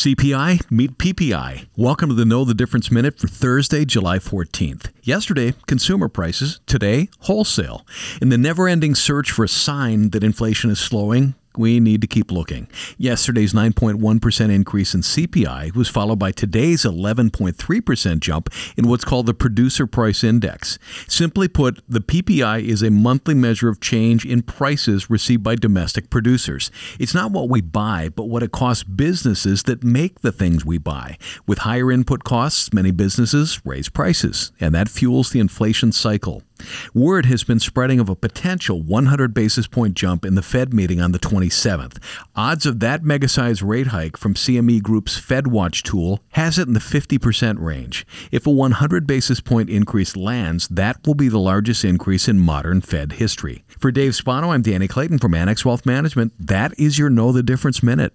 CPI, meet PPI. Welcome to the Know the Difference Minute for Thursday, July 14th. Yesterday, consumer prices. Today, wholesale. In the never ending search for a sign that inflation is slowing, we need to keep looking. Yesterday's 9.1% increase in CPI was followed by today's 11.3% jump in what's called the Producer Price Index. Simply put, the PPI is a monthly measure of change in prices received by domestic producers. It's not what we buy, but what it costs businesses that make the things we buy. With higher input costs, many businesses raise prices, and that fuels the inflation cycle. Word has been spreading of a potential 100 basis point jump in the Fed meeting on the 27th. Odds of that mega size rate hike from CME Group's FedWatch tool has it in the 50% range. If a 100 basis point increase lands, that will be the largest increase in modern Fed history. For Dave Spano, I'm Danny Clayton from Annex Wealth Management. That is your Know the Difference Minute.